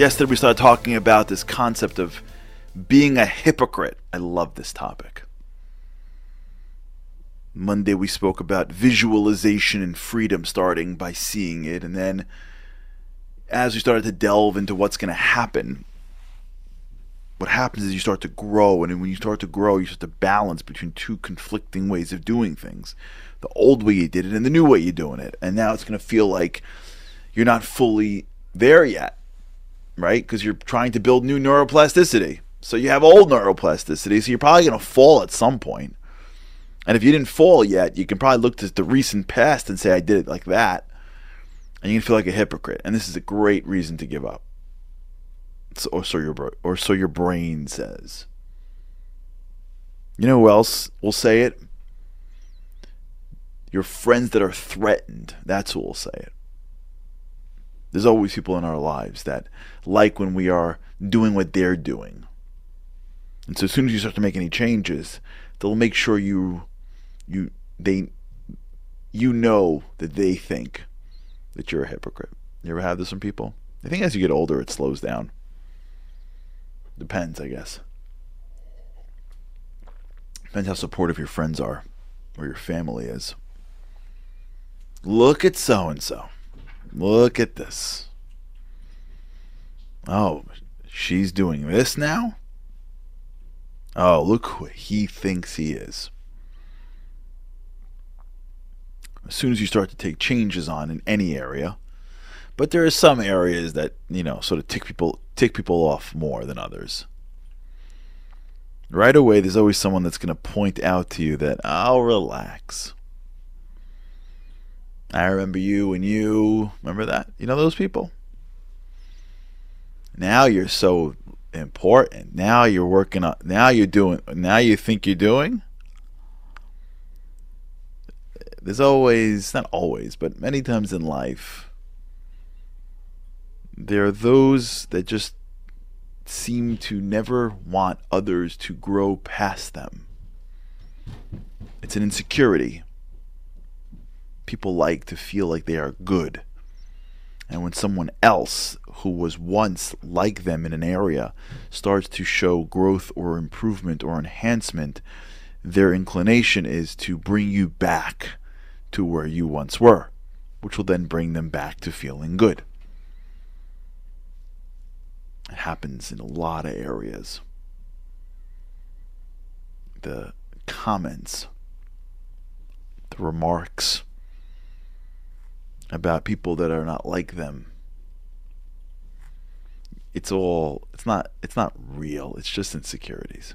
Yesterday, we started talking about this concept of being a hypocrite. I love this topic. Monday, we spoke about visualization and freedom starting by seeing it. And then, as we started to delve into what's going to happen, what happens is you start to grow. And when you start to grow, you start to balance between two conflicting ways of doing things the old way you did it and the new way you're doing it. And now it's going to feel like you're not fully there yet right? Because you're trying to build new neuroplasticity. So you have old neuroplasticity, so you're probably going to fall at some point. And if you didn't fall yet, you can probably look to the recent past and say, I did it like that. And you can feel like a hypocrite. And this is a great reason to give up. So, or, so your, or so your brain says. You know who else will say it? Your friends that are threatened. That's who will say it. There's always people in our lives that like when we are doing what they're doing. And so as soon as you start to make any changes, they'll make sure you you they you know that they think that you're a hypocrite. You ever have this from people? I think as you get older it slows down. Depends, I guess. Depends how supportive your friends are or your family is. Look at so and so. Look at this. Oh, she's doing this now? Oh, look who he thinks he is. As soon as you start to take changes on in any area, but there are some areas that, you know, sort of tick people tick people off more than others. Right away there's always someone that's going to point out to you that I'll relax. I remember you and you. Remember that? You know those people? Now you're so important. Now you're working on now you're doing now you think you're doing. There's always not always, but many times in life there are those that just seem to never want others to grow past them. It's an insecurity people like to feel like they are good. And when someone else who was once like them in an area starts to show growth or improvement or enhancement, their inclination is to bring you back to where you once were, which will then bring them back to feeling good. It happens in a lot of areas. The comments, the remarks, about people that are not like them. It's all it's not it's not real. It's just insecurities.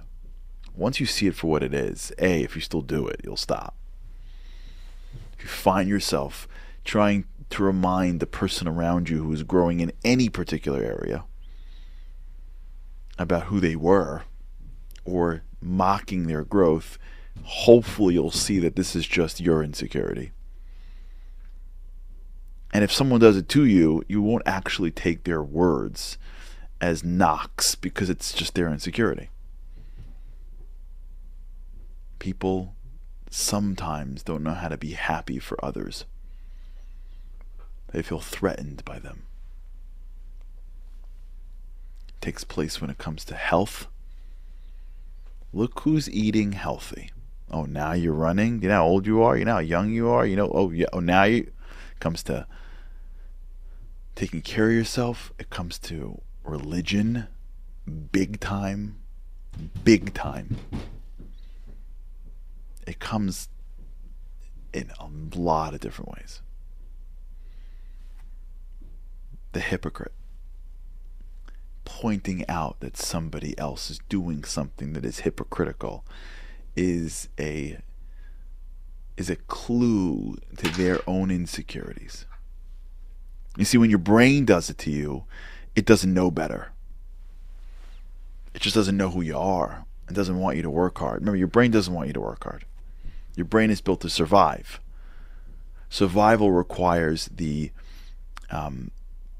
Once you see it for what it is, A, if you still do it, you'll stop. If you find yourself trying to remind the person around you who is growing in any particular area about who they were or mocking their growth, hopefully you'll see that this is just your insecurity. And if someone does it to you, you won't actually take their words as knocks because it's just their insecurity. People sometimes don't know how to be happy for others, they feel threatened by them. It takes place when it comes to health. Look who's eating healthy. Oh, now you're running. You know how old you are. You know how young you are. You know. Oh, yeah. Oh, now you comes to taking care of yourself. It comes to religion, big time, big time. It comes in a lot of different ways. The hypocrite pointing out that somebody else is doing something that is hypocritical is a is a clue to their own insecurities. You see, when your brain does it to you, it doesn't know better. It just doesn't know who you are. It doesn't want you to work hard. Remember, your brain doesn't want you to work hard. Your brain is built to survive. Survival requires the um,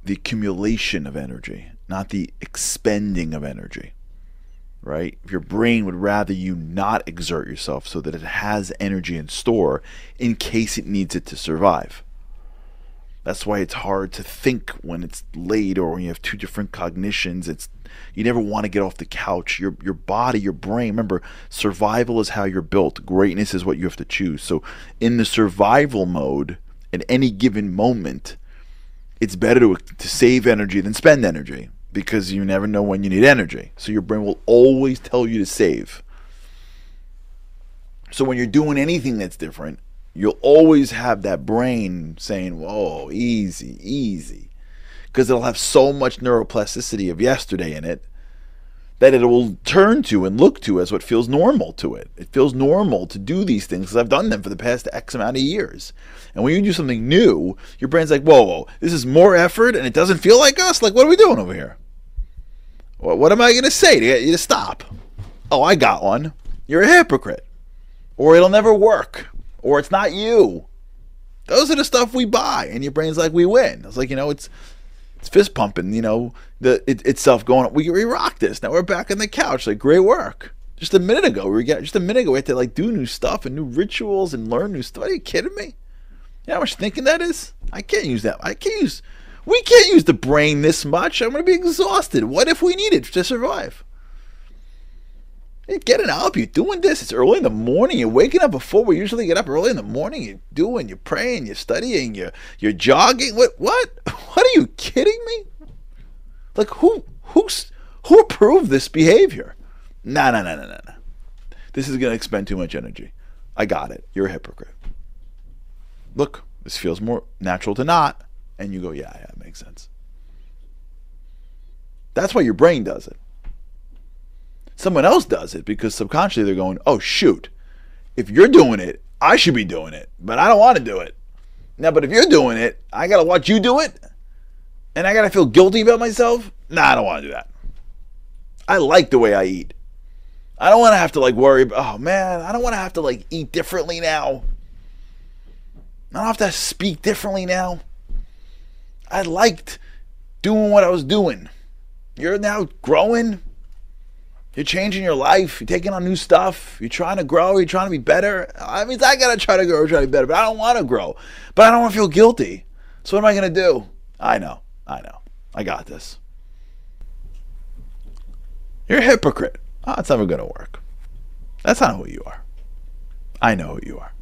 the accumulation of energy, not the expending of energy. Right? If your brain would rather you not exert yourself so that it has energy in store in case it needs it to survive. That's why it's hard to think when it's late or when you have two different cognitions. It's you never want to get off the couch. Your your body, your brain. Remember, survival is how you're built. Greatness is what you have to choose. So in the survival mode, at any given moment, it's better to to save energy than spend energy because you never know when you need energy. So your brain will always tell you to save. So when you're doing anything that's different, you'll always have that brain saying, "Whoa, easy, easy," because it'll have so much neuroplasticity of yesterday in it that it will turn to and look to as what feels normal to it. It feels normal to do these things because I've done them for the past X amount of years. And when you do something new, your brain's like, "Whoa, whoa, this is more effort, and it doesn't feel like us. Like, what are we doing over here? What, what am I going to say to get you to stop?" Oh, I got one. You're a hypocrite, or it'll never work or it's not you. Those are the stuff we buy, and your brain's like, we win. It's like you know, it's it's fist pumping. You know, the it, itself going. We we rock this. Now we're back on the couch. Like great work. Just a minute ago, we got just a minute ago. We had to like do new stuff and new rituals and learn new stuff. Are you kidding me? You know how much thinking that is? I can't use that. I can't use. We can't use the brain this much. I'm gonna be exhausted. What if we need it to survive? You're getting up, you're doing this. It's early in the morning. You're waking up before we usually get up early in the morning. You're doing, you're praying, you're studying, you're you're jogging. What what? What are you kidding me? Like who who's who approved this behavior? No, no, no, no, no, no. This is gonna expend too much energy. I got it. You're a hypocrite. Look, this feels more natural to not. And you go, yeah, yeah, it makes sense. That's why your brain does it. Someone else does it because subconsciously they're going, oh, shoot, if you're doing it, I should be doing it, but I don't want to do it. Now, but if you're doing it, I got to watch you do it and I got to feel guilty about myself. Nah, I don't want to do that. I like the way I eat. I don't want to have to like worry oh man, I don't want to have to like eat differently now. I don't have to speak differently now. I liked doing what I was doing. You're now growing. You're changing your life. You're taking on new stuff. You're trying to grow. You're trying to be better. I mean, I gotta try to grow, try to be better, but I don't want to grow. But I don't want to feel guilty. So what am I gonna do? I know. I know. I got this. You're a hypocrite. Oh, it's never gonna work. That's not who you are. I know who you are.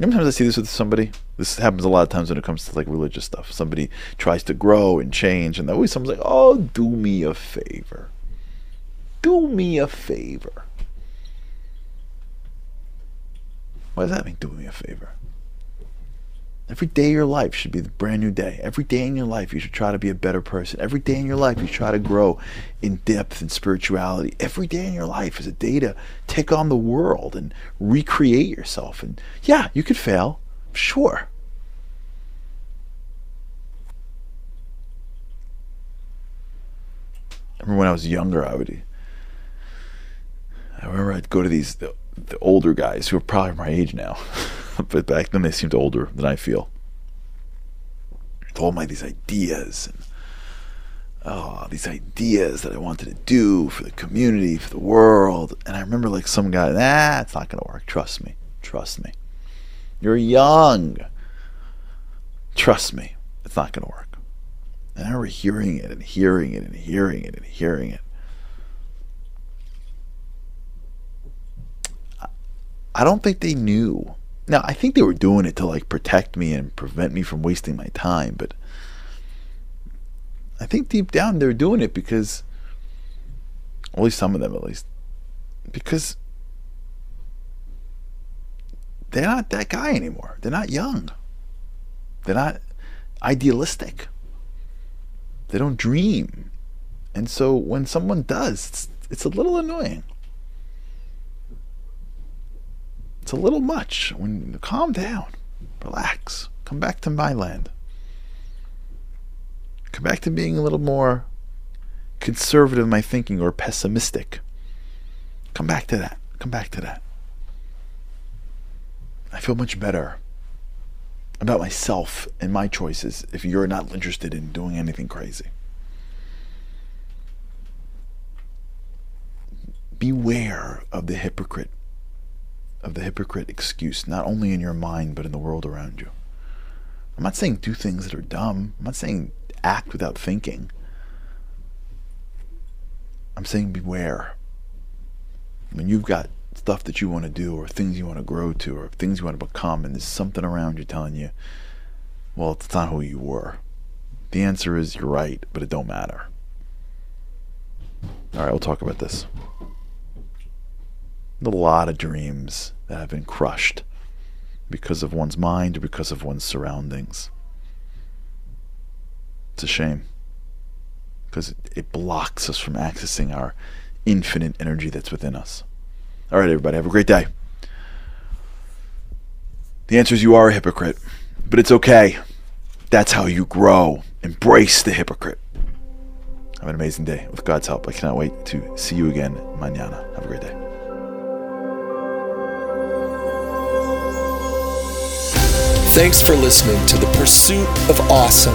Sometimes I see this with somebody. This happens a lot of times when it comes to like religious stuff. Somebody tries to grow and change, and always someone's like, "Oh, do me a favor." Do me a favor. What does that mean, do me a favor? Every day of your life should be the brand new day. Every day in your life, you should try to be a better person. Every day in your life, you try to grow in depth and spirituality. Every day in your life is a day to take on the world and recreate yourself. And yeah, you could fail, sure. I remember when I was younger, I would I remember I'd go to these the, the older guys who are probably my age now, but back then they seemed older than I feel. All my these ideas and oh these ideas that I wanted to do for the community, for the world, and I remember like some guy, nah, it's not gonna work. Trust me, trust me. You're young. Trust me, it's not gonna work. And I remember hearing it and hearing it and hearing it and hearing it. I don't think they knew. Now, I think they were doing it to like protect me and prevent me from wasting my time, but I think deep down they're doing it because, at least some of them, at least, because they're not that guy anymore. They're not young. They're not idealistic. They don't dream. And so when someone does, it's, it's a little annoying. It's a little much. When calm down, relax, come back to my land. Come back to being a little more conservative in my thinking or pessimistic? Come back to that. Come back to that. I feel much better about myself and my choices if you're not interested in doing anything crazy. Beware of the hypocrite, of the hypocrite excuse, not only in your mind, but in the world around you. I'm not saying do things that are dumb. I'm not saying act without thinking. I'm saying beware. When you've got stuff that you want to do or things you want to grow to or things you want to become and there's something around you telling you well it's not who you were the answer is you're right but it don't matter all right we'll talk about this a lot of dreams that have been crushed because of one's mind or because of one's surroundings it's a shame because it blocks us from accessing our infinite energy that's within us all right, everybody, have a great day. The answer is you are a hypocrite, but it's okay. That's how you grow. Embrace the hypocrite. Have an amazing day. With God's help, I cannot wait to see you again mañana. Have a great day. Thanks for listening to The Pursuit of Awesome.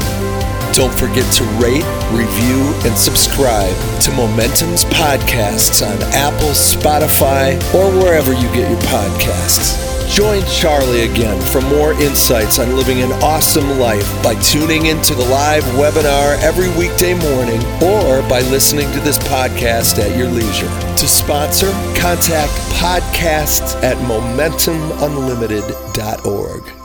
Don't forget to rate, review, and subscribe to Momentum's podcasts on Apple, Spotify, or wherever you get your podcasts. Join Charlie again for more insights on living an awesome life by tuning into the live webinar every weekday morning or by listening to this podcast at your leisure. To sponsor, contact podcasts at momentumunlimited.org.